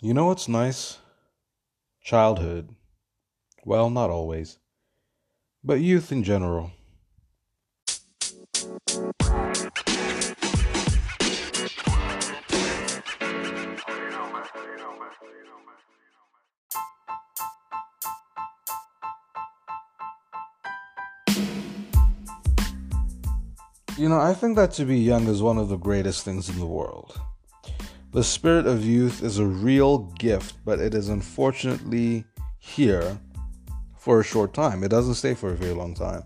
You know what's nice? Childhood. Well, not always, but youth in general. You know, I think that to be young is one of the greatest things in the world. The spirit of youth is a real gift, but it is unfortunately here for a short time. It doesn't stay for a very long time.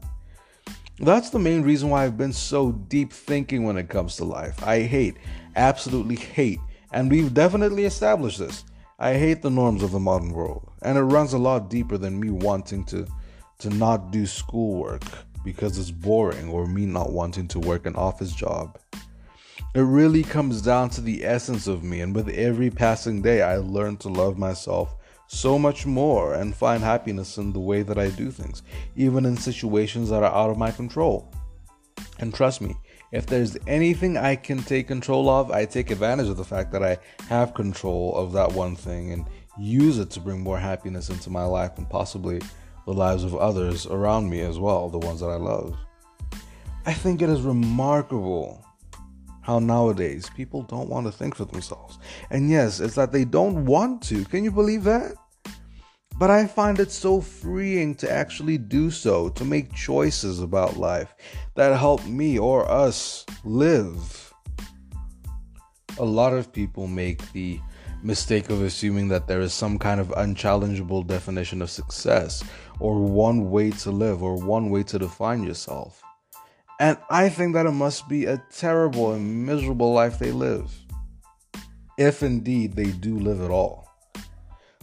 That's the main reason why I've been so deep thinking when it comes to life. I hate, absolutely hate, and we've definitely established this. I hate the norms of the modern world, and it runs a lot deeper than me wanting to to not do schoolwork because it's boring or me not wanting to work an office job. It really comes down to the essence of me, and with every passing day, I learn to love myself so much more and find happiness in the way that I do things, even in situations that are out of my control. And trust me, if there's anything I can take control of, I take advantage of the fact that I have control of that one thing and use it to bring more happiness into my life and possibly the lives of others around me as well, the ones that I love. I think it is remarkable how nowadays people don't want to think for themselves. And yes, it's that they don't want to. Can you believe that? But I find it so freeing to actually do so, to make choices about life that help me or us live. A lot of people make the mistake of assuming that there is some kind of unchallengeable definition of success or one way to live or one way to define yourself. And I think that it must be a terrible and miserable life they live, if indeed they do live at all.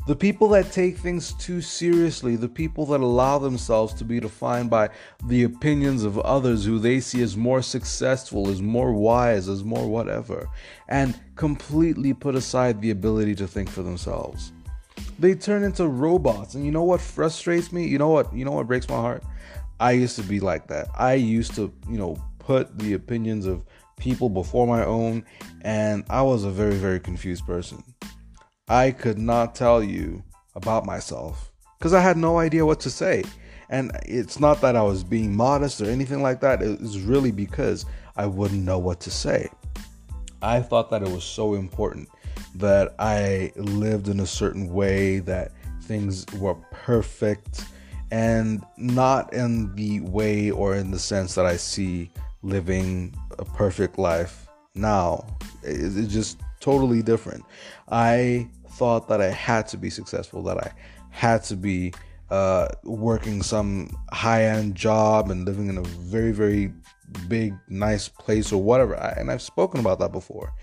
The people that take things too seriously, the people that allow themselves to be defined by the opinions of others who they see as more successful, as more wise, as more whatever, and completely put aside the ability to think for themselves. They turn into robots, and you know what frustrates me? You know what? You know what breaks my heart? I used to be like that. I used to, you know, put the opinions of people before my own, and I was a very, very confused person. I could not tell you about myself because I had no idea what to say. And it's not that I was being modest or anything like that, it was really because I wouldn't know what to say. I thought that it was so important that I lived in a certain way, that things were perfect, and not in the way or in the sense that I see living a perfect life now. It's just totally different. I thought that I had to be successful, that I had to be uh, working some high end job and living in a very, very big, nice place or whatever. I, and I've spoken about that before.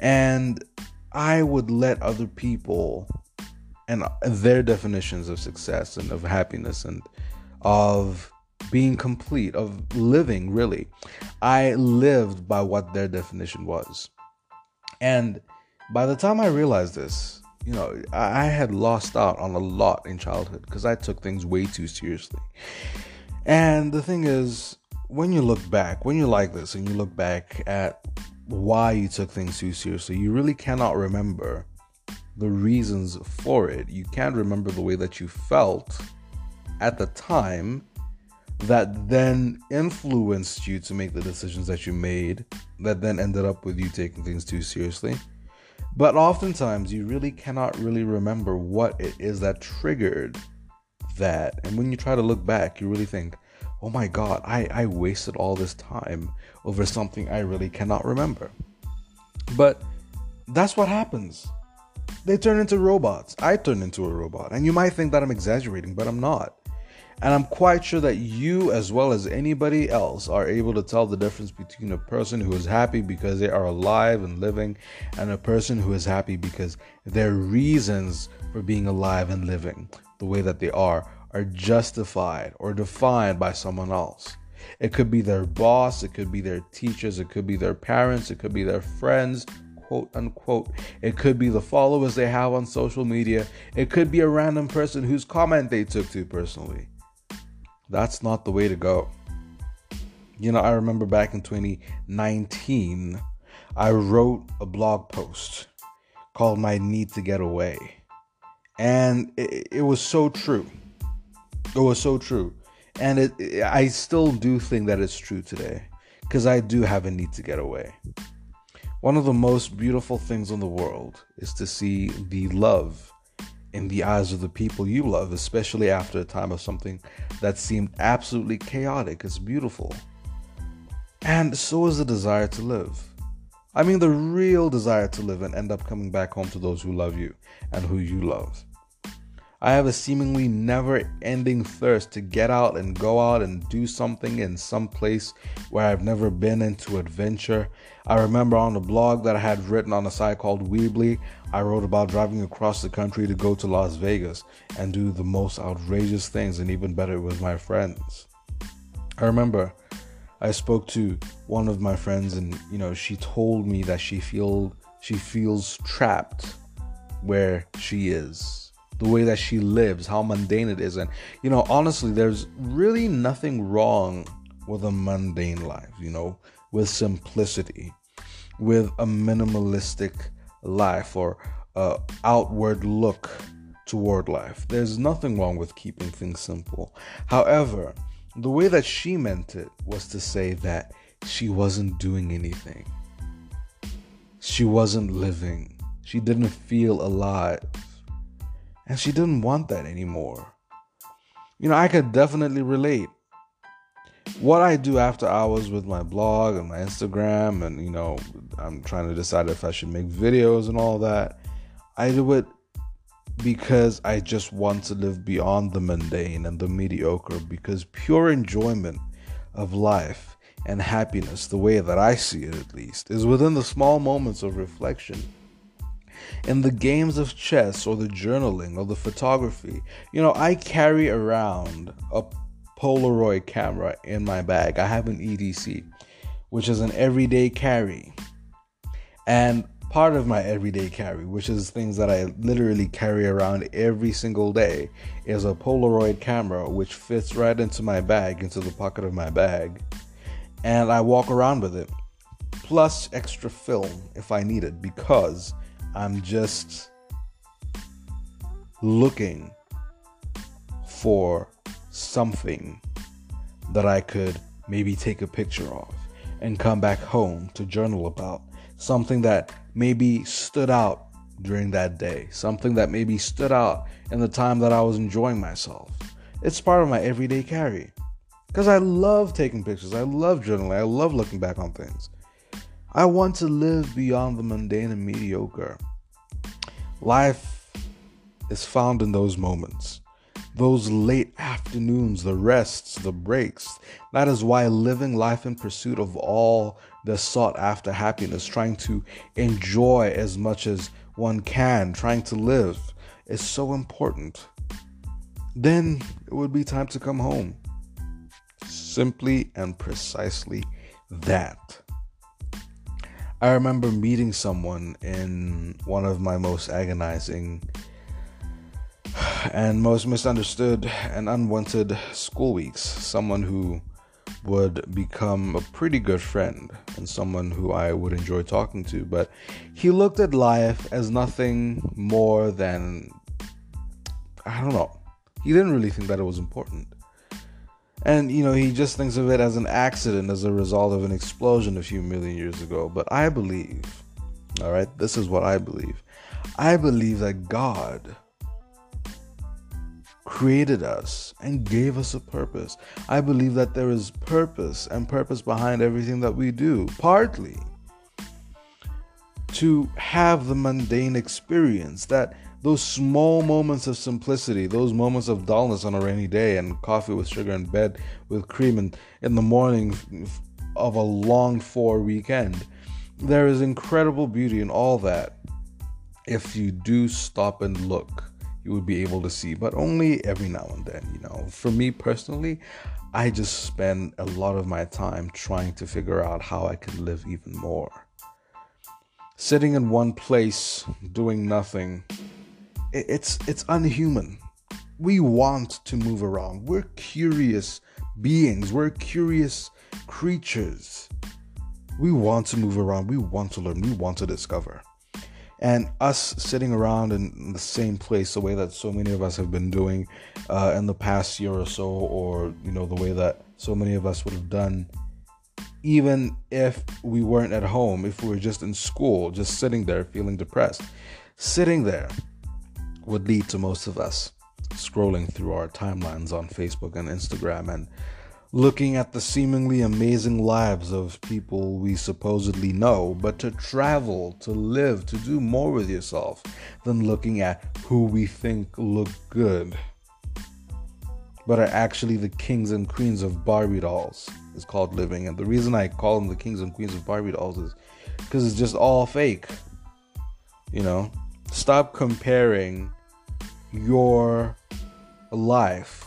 And I would let other people and their definitions of success and of happiness and of being complete, of living really. I lived by what their definition was. And by the time I realized this, you know, I had lost out on a lot in childhood because I took things way too seriously. And the thing is, when you look back, when you're like this and you look back at why you took things too seriously, you really cannot remember the reasons for it. You can't remember the way that you felt at the time that then influenced you to make the decisions that you made that then ended up with you taking things too seriously. But oftentimes you really cannot really remember what it is that triggered that. And when you try to look back, you really think, oh my god, I, I wasted all this time over something I really cannot remember. But that's what happens. They turn into robots. I turn into a robot. And you might think that I'm exaggerating, but I'm not. And I'm quite sure that you, as well as anybody else, are able to tell the difference between a person who is happy because they are alive and living and a person who is happy because their reasons for being alive and living the way that they are are justified or defined by someone else. It could be their boss, it could be their teachers, it could be their parents, it could be their friends, quote unquote. It could be the followers they have on social media, it could be a random person whose comment they took to personally. That's not the way to go. You know, I remember back in 2019, I wrote a blog post called My Need to Get Away. And it, it was so true. It was so true. And it, it I still do think that it's true today because I do have a need to get away. One of the most beautiful things in the world is to see the love in the eyes of the people you love, especially after a time of something that seemed absolutely chaotic. It's beautiful. And so is the desire to live. I mean, the real desire to live and end up coming back home to those who love you and who you love. I have a seemingly never ending thirst to get out and go out and do something in some place where I've never been into adventure. I remember on the blog that I had written on a site called Weebly, I wrote about driving across the country to go to Las Vegas and do the most outrageous things and even better with my friends. I remember I spoke to one of my friends and you know she told me that she feel she feels trapped where she is the way that she lives how mundane it is and you know honestly there's really nothing wrong with a mundane life you know with simplicity with a minimalistic life or a outward look toward life there's nothing wrong with keeping things simple however the way that she meant it was to say that she wasn't doing anything. She wasn't living. She didn't feel alive. And she didn't want that anymore. You know, I could definitely relate. What I do after hours with my blog and my Instagram, and you know, I'm trying to decide if I should make videos and all that. I do it because I just want to live beyond the mundane and the mediocre because pure enjoyment of life and happiness, the way that I see it at least, is within the small moments of reflection. In the games of chess or the journaling or the photography, you know, I carry around a Polaroid camera in my bag. I have an EDC, which is an everyday carry. And part of my everyday carry, which is things that I literally carry around every single day, is a Polaroid camera which fits right into my bag, into the pocket of my bag, and I walk around with it. Plus extra film if I need it, because I'm just looking for something that I could maybe take a picture of and come back home to journal about. Something that maybe stood out during that day, something that maybe stood out in the time that I was enjoying myself. It's part of my everyday carry. Because I love taking pictures, I love journaling, I love looking back on things. I want to live beyond the mundane and mediocre. Life is found in those moments, those late afternoons, the rests, the breaks. That is why living life in pursuit of all the sought after happiness, trying to enjoy as much as one can, trying to live is so important. Then it would be time to come home. Simply and precisely that. I remember meeting someone in one of my most agonizing and most misunderstood and unwanted school weeks. Someone who would become a pretty good friend and someone who I would enjoy talking to. But he looked at life as nothing more than, I don't know, he didn't really think that it was important. And, you know, he just thinks of it as an accident as a result of an explosion a few million years ago. But I believe, all right, this is what I believe. I believe that God created us and gave us a purpose. I believe that there is purpose and purpose behind everything that we do, partly to have the mundane experience that those small moments of simplicity, those moments of dullness on a rainy day and coffee with sugar in bed with cream and in the morning of a longed for weekend. There is incredible beauty in all that if you do stop and look you would be able to see, but only every now and then. You know, for me personally, I just spend a lot of my time trying to figure out how I can live even more. Sitting in one place doing nothing, it's it's unhuman. We want to move around. We're curious beings. We're curious creatures. We want to move around. We want to learn. We want to discover. and us sitting around in the same place the way that so many of us have been doing uh, in the past year or so or you know the way that so many of us would have done even if we weren't at home if we were just in school just sitting there feeling depressed sitting there would lead to most of us scrolling through our timelines on Facebook and Instagram and looking at the seemingly amazing lives of people we supposedly know, but to travel, to live, to do more with yourself than looking at who we think look good, but are actually the kings and queens of Barbie dolls. Is called living, and the reason I call them the kings and queens of Barbie dolls is because it's just all fake. You know, stop comparing your life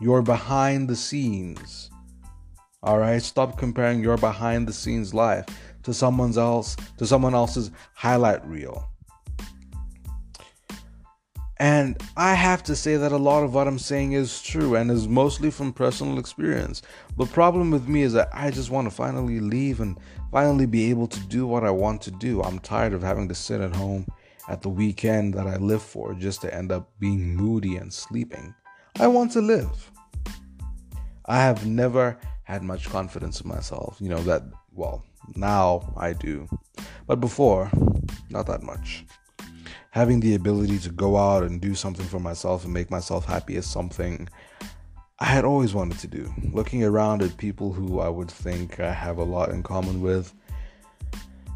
your behind the scenes. All right, stop comparing your behind the scenes life to someone else to someone else's highlight reel. And I have to say that a lot of what I'm saying is true and is mostly from personal experience. The problem with me is that I just want to finally leave and finally be able to do what I want to do. I'm tired of having to sit at home at the weekend that I live for just to end up being moody and sleeping. I want to live. I have never had much confidence in myself. You know, that, well, now I do. But before, not that much. Having the ability to go out and do something for myself and make myself happy is something I had always wanted to do. Looking around at people who I would think I have a lot in common with,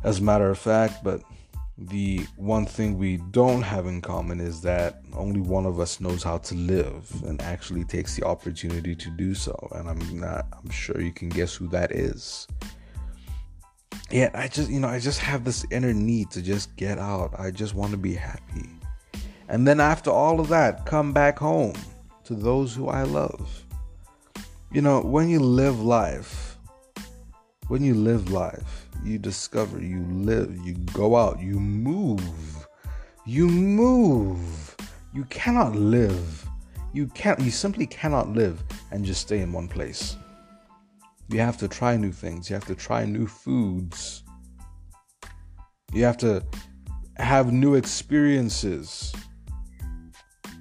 as a matter of fact, but the one thing we don't have in common is that only one of us knows how to live and actually takes the opportunity to do so. And i'm not i'm sure you can guess who that is. Yeah i just you know i just have this inner need to just get out. I just want to be happy. And then after all of that come back home to those who i love. You know when you live life when you live life you discover, you live, you go out, you move. You move. You cannot live. You can't you simply cannot live and just stay in one place. You have to try new things. You have to try new foods. You have to have new experiences.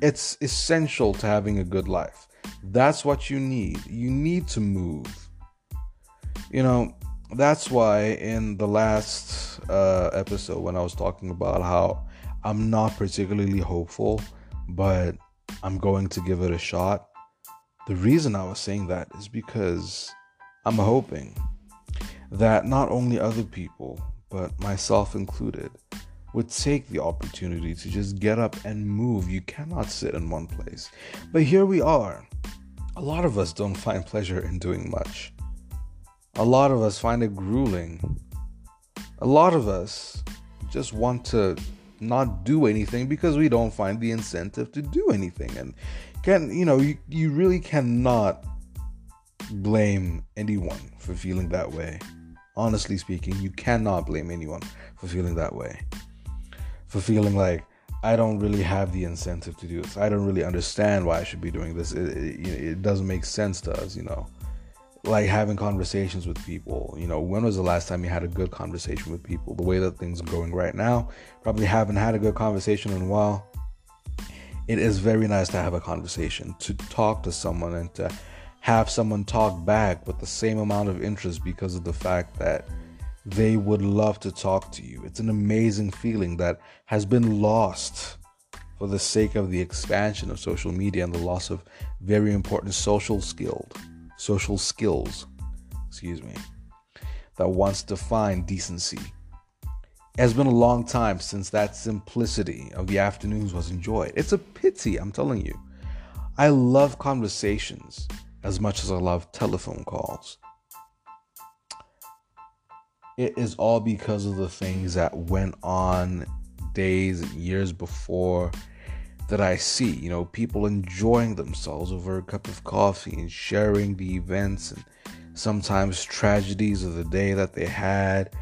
It's essential to having a good life. That's what you need. You need to move. You know, that's why in the last uh, episode when I was talking about how I'm not particularly hopeful, but I'm going to give it a shot. The reason I was saying that is because I'm hoping that not only other people, but myself included, would take the opportunity to just get up and move. You cannot sit in one place. But here we are. A lot of us don't find pleasure in doing much. A lot of us find it grueling. A lot of us just want to not do anything because we don't find the incentive to do anything. And can you know, you, you really cannot blame anyone for feeling that way. Honestly speaking, you cannot blame anyone for feeling that way. For feeling like I don't really have the incentive to do this. I don't really understand why I should be doing this. It, it, it doesn't make sense to us, you know like having conversations with people. You know, when was the last time you had a good conversation with people? The way that things are going right now, probably haven't had a good conversation in a while. It is very nice to have a conversation, to talk to someone and to have someone talk back with the same amount of interest because of the fact that they would love to talk to you. It's an amazing feeling that has been lost for the sake of the expansion of social media and the loss of very important social skills social skills, excuse me, that once defined decency. It has been a long time since that simplicity of the afternoons was enjoyed. It's a pity, I'm telling you. I love conversations as much as I love telephone calls. It is all because of the things that went on days years before that I see. You know, people enjoying themselves over a cup of coffee and sharing the events and sometimes tragedies of the day that they had.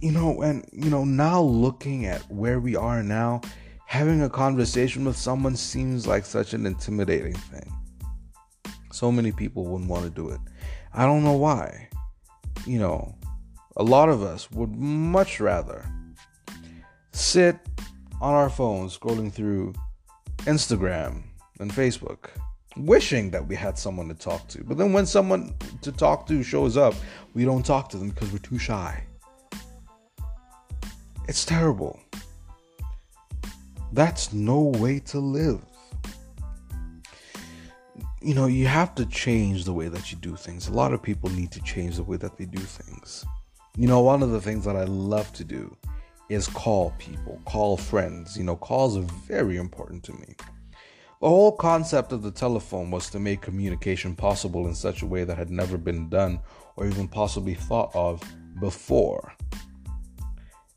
You know, and, you know, now looking at where we are now, having a conversation with someone seems like such an intimidating thing. So many people wouldn't want to do it. I don't know why. You know, a lot of us would much rather sit on our phones scrolling through Instagram and Facebook, wishing that we had someone to talk to. But then when someone to talk to shows up, we don't talk to them because we're too shy. It's terrible. That's no way to live. You know, you have to change the way that you do things. A lot of people need to change the way that they do things. You know, one of the things that I love to do is call people, call friends. You know, calls are very important to me. The whole concept of the telephone was to make communication possible in such a way that had never been done or even possibly thought of before.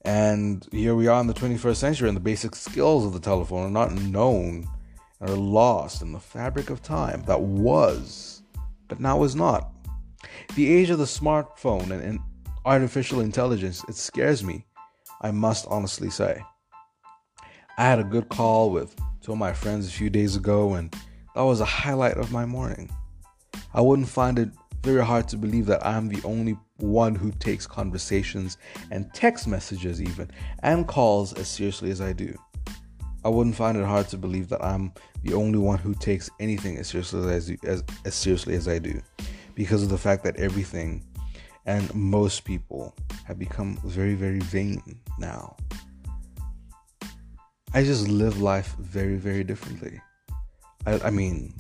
And here we are in the 21st century, and the basic skills of the telephone are not known and are lost in the fabric of time that was, but now is not. The age of the smartphone and, and artificial intelligence, it scares me, I must honestly say. I had a good call with two of my friends a few days ago, and that was a highlight of my morning. I wouldn't find it very hard to believe that I'm the only one who takes conversations and text messages, even, and calls as seriously as I do. I wouldn't find it hard to believe that I'm the only one who takes anything as seriously as, as, as seriously as I do, because of the fact that everything and most people have become very, very vain now. I just live life very, very differently. I, I mean,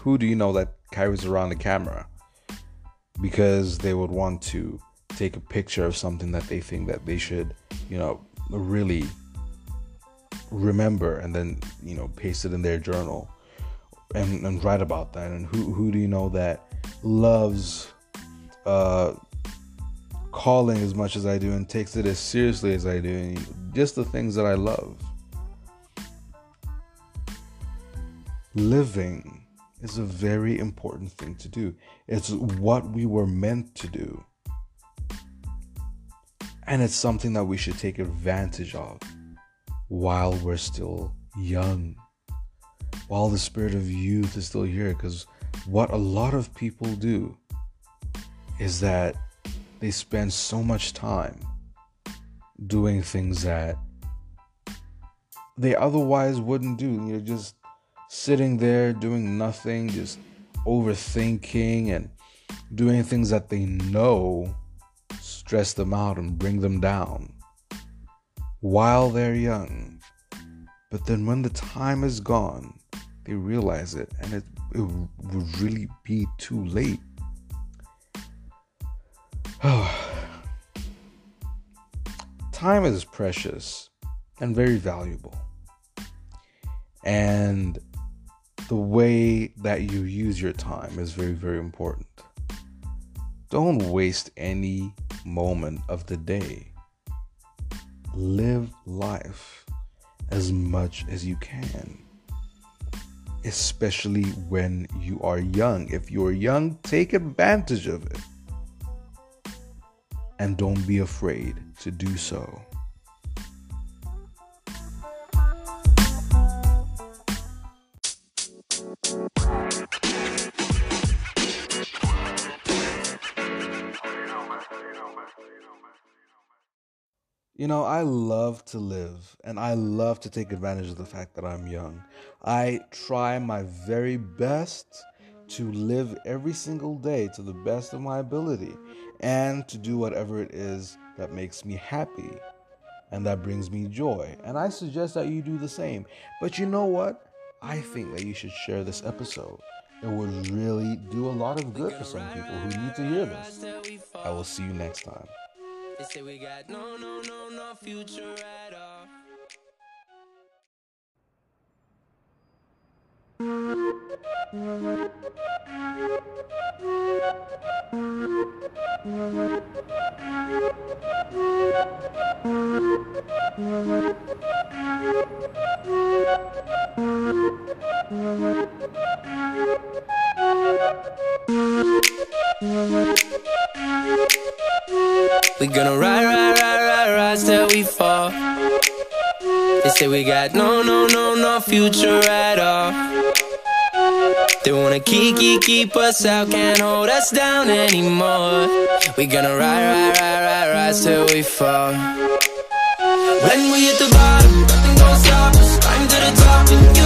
who do you know that carries around a camera? because they would want to take a picture of something that they think that they should, you know, really remember and then, you know, paste it in their journal and, and write about that. And who, who do you know that loves uh, calling as much as I do and takes it as seriously as I do? And just the things that I love. Living is a very important thing to do. It's what we were meant to do. And it's something that we should take advantage of while we're still young, while the spirit of youth is still here. Because what a lot of people do is that they spend so much time doing things that they otherwise wouldn't do. You know, just sitting there doing nothing, just overthinking and doing things that they know stress them out and bring them down while they're young. But then when the time is gone, they realize it and it, it would really be too late. time is precious and very valuable. And the way that you use your time is very, very important. Don't waste any moment of the day. Live life as much as you can, especially when you are young. If you're young, take advantage of it. And don't be afraid to do so. You know, I love to live and I love to take advantage of the fact that I'm young. I try my very best to live every single day to the best of my ability and to do whatever it is that makes me happy and that brings me joy. And I suggest that you do the same. But you know what? I think that you should share this episode. It would really do a lot of good for some people who need to hear this. I will see you next time. They say we got no, no, no, no future at all. We gonna ride, ride, ride, ride, ride till we fall. They say we got no, no, no, no future at all. They wanna keep, keep, keep us out, can't hold us down anymore. We gonna ride, ride, ride, ride, ride till we fall. When we hit the bottom, nothing gonna stop us. Climb to the top with you.